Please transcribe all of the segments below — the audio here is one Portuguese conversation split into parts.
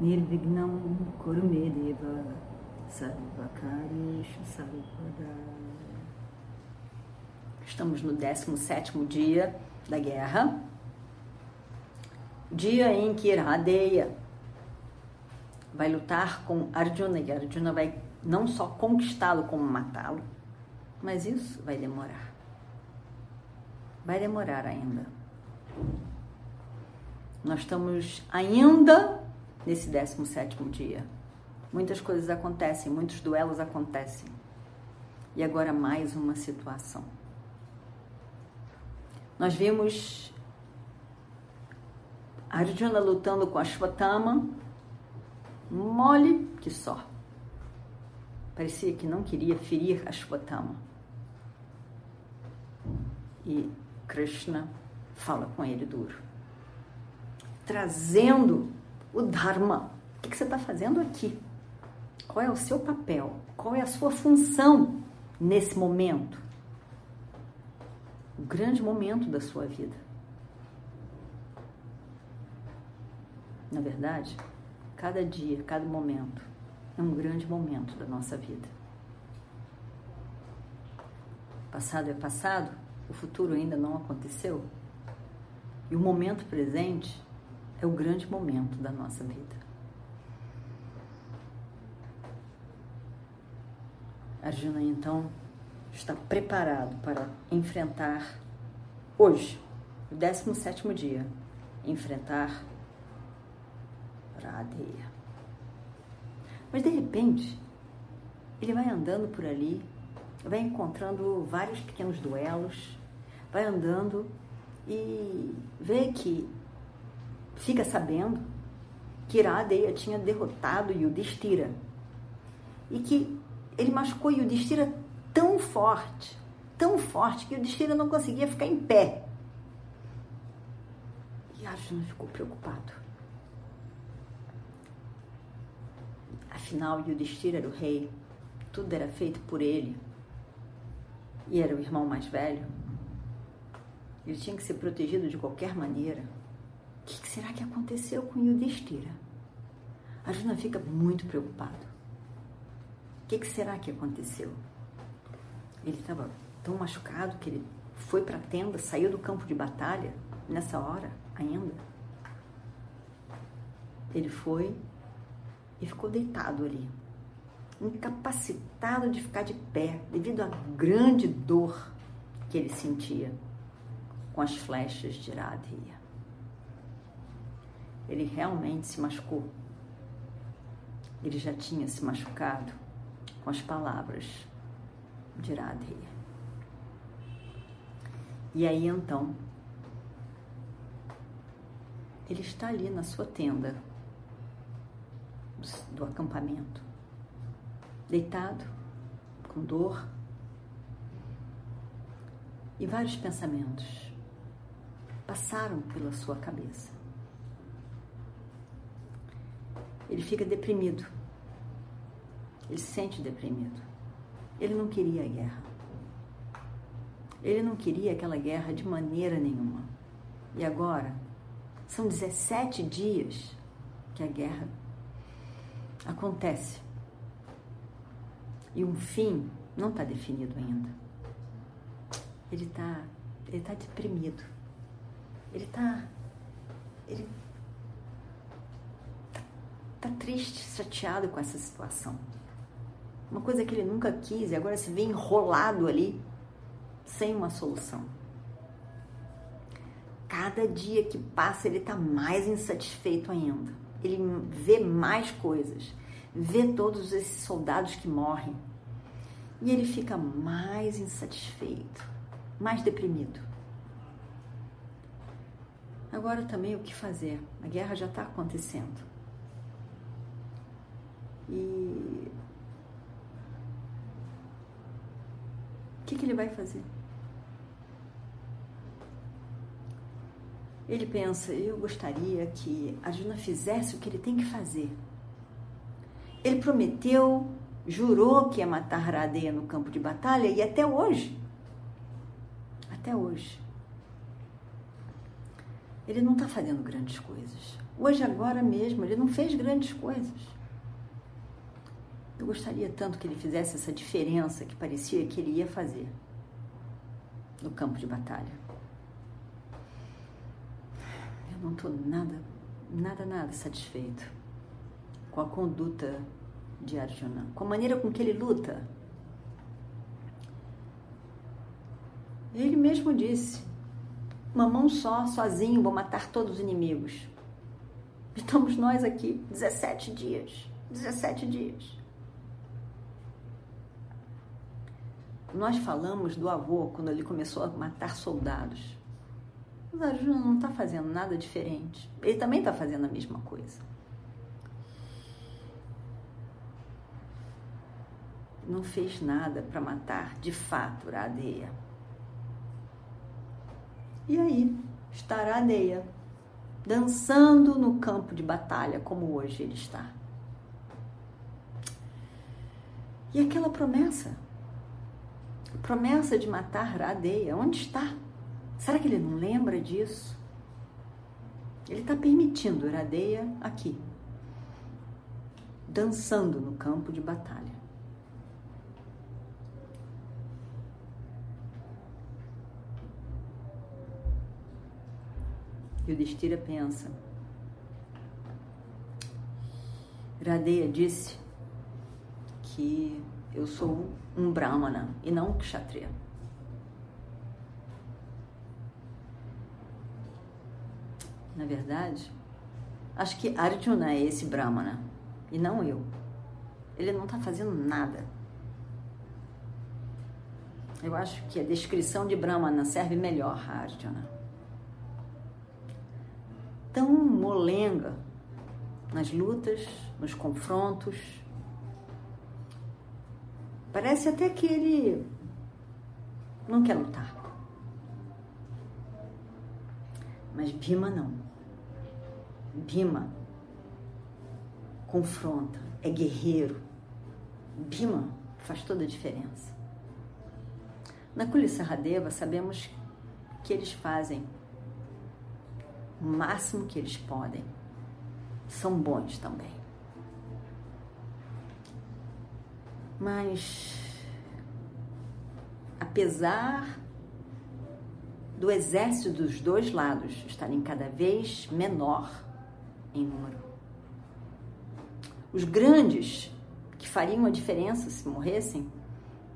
Nirvignam Kurumedeva Sarvakarishu Sarvada Estamos no 17º dia da guerra, dia em que Iradeya vai lutar com Arjuna e Arjuna vai não só conquistá-lo como matá-lo, mas isso vai demorar. Vai demorar ainda. Nós estamos ainda nesse 17º dia. Muitas coisas acontecem, muitos duelos acontecem. E agora mais uma situação. Nós vimos Arjuna lutando com Ashwatthama, mole que só. Parecia que não queria ferir Ashwatthama. E Krishna fala com ele duro, trazendo o Dharma. O que você está fazendo aqui? Qual é o seu papel? Qual é a sua função nesse momento? O grande momento da sua vida. Na verdade, cada dia, cada momento é um grande momento da nossa vida. Passado é passado, o futuro ainda não aconteceu. E o momento presente é o grande momento da nossa vida. Arjuna então está preparado para enfrentar hoje, o 17 dia, enfrentar Radeya. Mas de repente, ele vai andando por ali, vai encontrando vários pequenos duelos, vai andando e vê que fica sabendo que Iradeya tinha derrotado Yudhishthira e que ele machucou Yudhishthira tão forte, tão forte que Yudhishthira não conseguia ficar em pé. E Arjuna ficou preocupado. Afinal, Yudhishthira era o rei, tudo era feito por ele e era o irmão mais velho. Ele tinha que ser protegido de qualquer maneira. Que será que aconteceu com Yudhishthira? Arjuna fica muito preocupado. O que será que aconteceu? Ele estava tão machucado que ele foi para a tenda, saiu do campo de batalha nessa hora ainda. Ele foi e ficou deitado ali, incapacitado de ficar de pé devido à grande dor que ele sentia com as flechas de Radha. Ele realmente se machucou. Ele já tinha se machucado com as palavras de Radha. E aí então, ele está ali na sua tenda do acampamento, deitado, com dor e vários pensamentos passaram pela sua cabeça. Ele fica deprimido. Ele se sente deprimido. Ele não queria a guerra. Ele não queria aquela guerra de maneira nenhuma. E agora, são 17 dias que a guerra acontece. E um fim não está definido ainda. Ele está ele tá deprimido. Ele está ele tá triste, chateado com essa situação. Uma coisa que ele nunca quis e agora se vê enrolado ali sem uma solução. Cada dia que passa ele está mais insatisfeito ainda. Ele vê mais coisas, vê todos esses soldados que morrem e ele fica mais insatisfeito, mais deprimido. Agora também o que fazer? A guerra já está acontecendo. E o que, que ele vai fazer? Ele pensa, eu gostaria que Arjuna fizesse o que ele tem que fazer. Ele prometeu, jurou que ia matar Radeya no campo de batalha e até hoje, até hoje, ele não está fazendo grandes coisas. Hoje, agora mesmo, ele não fez grandes coisas. Eu gostaria tanto que ele fizesse essa diferença que parecia que ele ia fazer no campo de batalha. Eu não estou nada, nada, nada satisfeito com a conduta de Arjuna, com a maneira com que ele luta. Ele mesmo disse: uma mão só, sozinho, vou matar todos os inimigos. Estamos nós aqui, 17 dias. 17 dias. Nós falamos do avô quando ele começou a matar soldados. Mas Arjuna não está fazendo nada diferente. Ele também está fazendo a mesma coisa. Não fez nada para matar de fato Radeya. E aí estará Radeya dançando no campo de batalha como hoje ele está. E aquela promessa, a promessa de matar Radeya, onde está? Será que ele não lembra disso? Ele está permitindo Radeya aqui, dançando no campo de batalha. E o Destira pensa. Radeya disse que eu sou um Brahmana e não um Kshatriya. Na verdade, acho que Arjuna é esse Brahmana e não eu. Ele não está fazendo nada. Eu acho que a descrição de Brahmana serve melhor a Arjuna tão molenga nas lutas, nos confrontos. Parece até que ele não quer lutar. Mas Bima não. Bima confronta, é guerreiro. Bima faz toda a diferença. Na Kulisarradeva sabemos que eles fazem o máximo que eles podem. São bons também. Mas, apesar do exército dos dois lados estarem cada vez menor em número, os grandes que fariam a diferença se morressem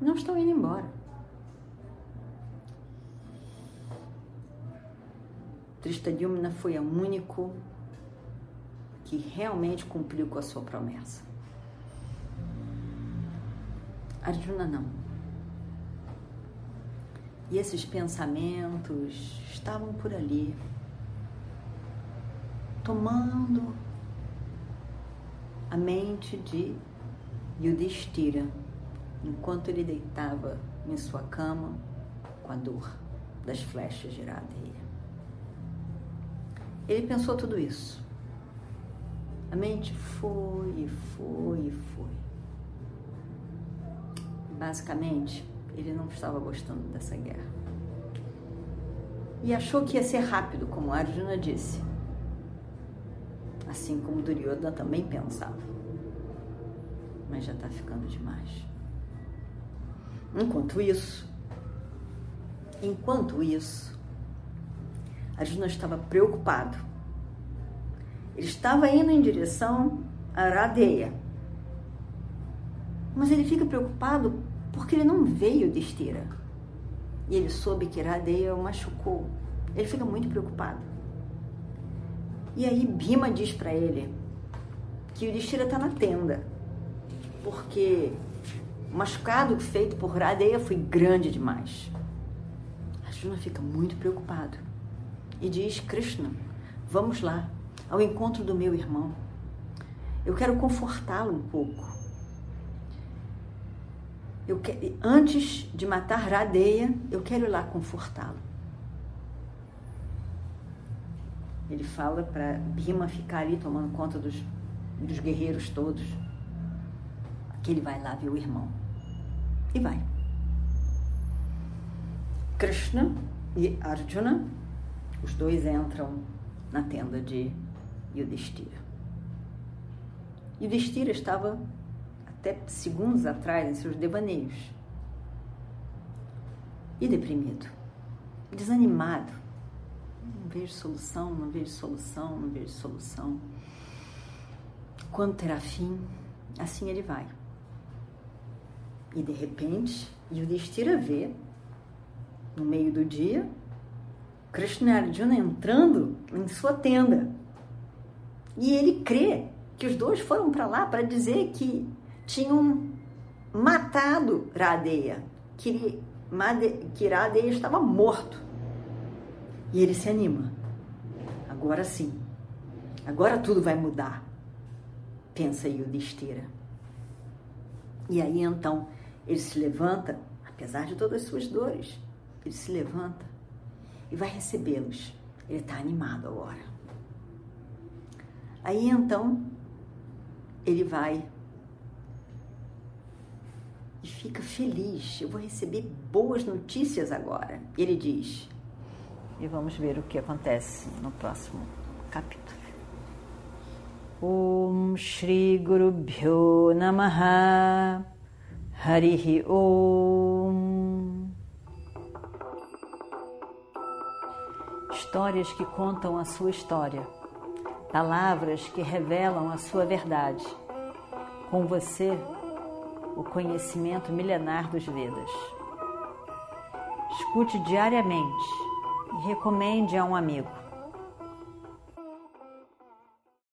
não estão indo embora. Tristadilmna foi o único que realmente cumpriu com a sua promessa. Arjuna não. E esses pensamentos estavam por ali, tomando a mente de Yudhishthira, enquanto ele deitava em sua cama com a dor das flechas de Iradeya. Ele pensou tudo isso. A mente foi foi foi. Basicamente, ele não estava gostando dessa guerra. E achou que ia ser rápido, como Arjuna disse. Assim como Duryodhana também pensava. Mas já está ficando demais. Enquanto isso, enquanto isso, Arjuna estava preocupado. Ele estava indo em direção a Radeya. Mas ele fica preocupado porque ele não veio de Estira. E ele soube que Radeya o machucou. Ele fica muito preocupado. E aí Bima diz para ele que o Destira está na tenda. Porque o machucado feito por Radeya foi grande demais. Arjuna fica muito preocupado e diz: Krishna, vamos lá, ao encontro do meu irmão. Eu quero confortá-lo um pouco. Eu que... Antes de matar Radeia, eu quero ir lá confortá-lo. Ele fala para Bhima ficar ali tomando conta dos, dos guerreiros todos. Que ele vai lá ver o irmão. E vai. Krishna e Arjuna, os dois entram na tenda de Yudhishthira. Yudhishthira estava até segundos atrás em seus devaneios. E deprimido, desanimado. Não vejo solução, não vejo solução, não vejo solução. Quando terá fim, assim ele vai. E de repente, Yudhishthira vê, no meio do dia, Krishna Arjuna entrando em sua tenda. E ele crê que os dois foram para lá para dizer que tinham matado Radeya, que, que Radeya estava morto. E ele se anima. Agora sim, agora tudo vai mudar, pensa Yudhishthira. E aí então ele se levanta, apesar de todas as suas dores, ele se levanta e vai recebê-los. Ele está animado agora. Aí então ele vai fica feliz. Eu vou receber boas notícias agora. Ele diz. E vamos ver o que acontece no próximo capítulo. Om Shri Guru Bhyo Namaha Harihi Om Histórias que contam a sua história, palavras que revelam a sua verdade. Com você, o conhecimento milenar dos Vedas. Escute diariamente e recomende a um amigo.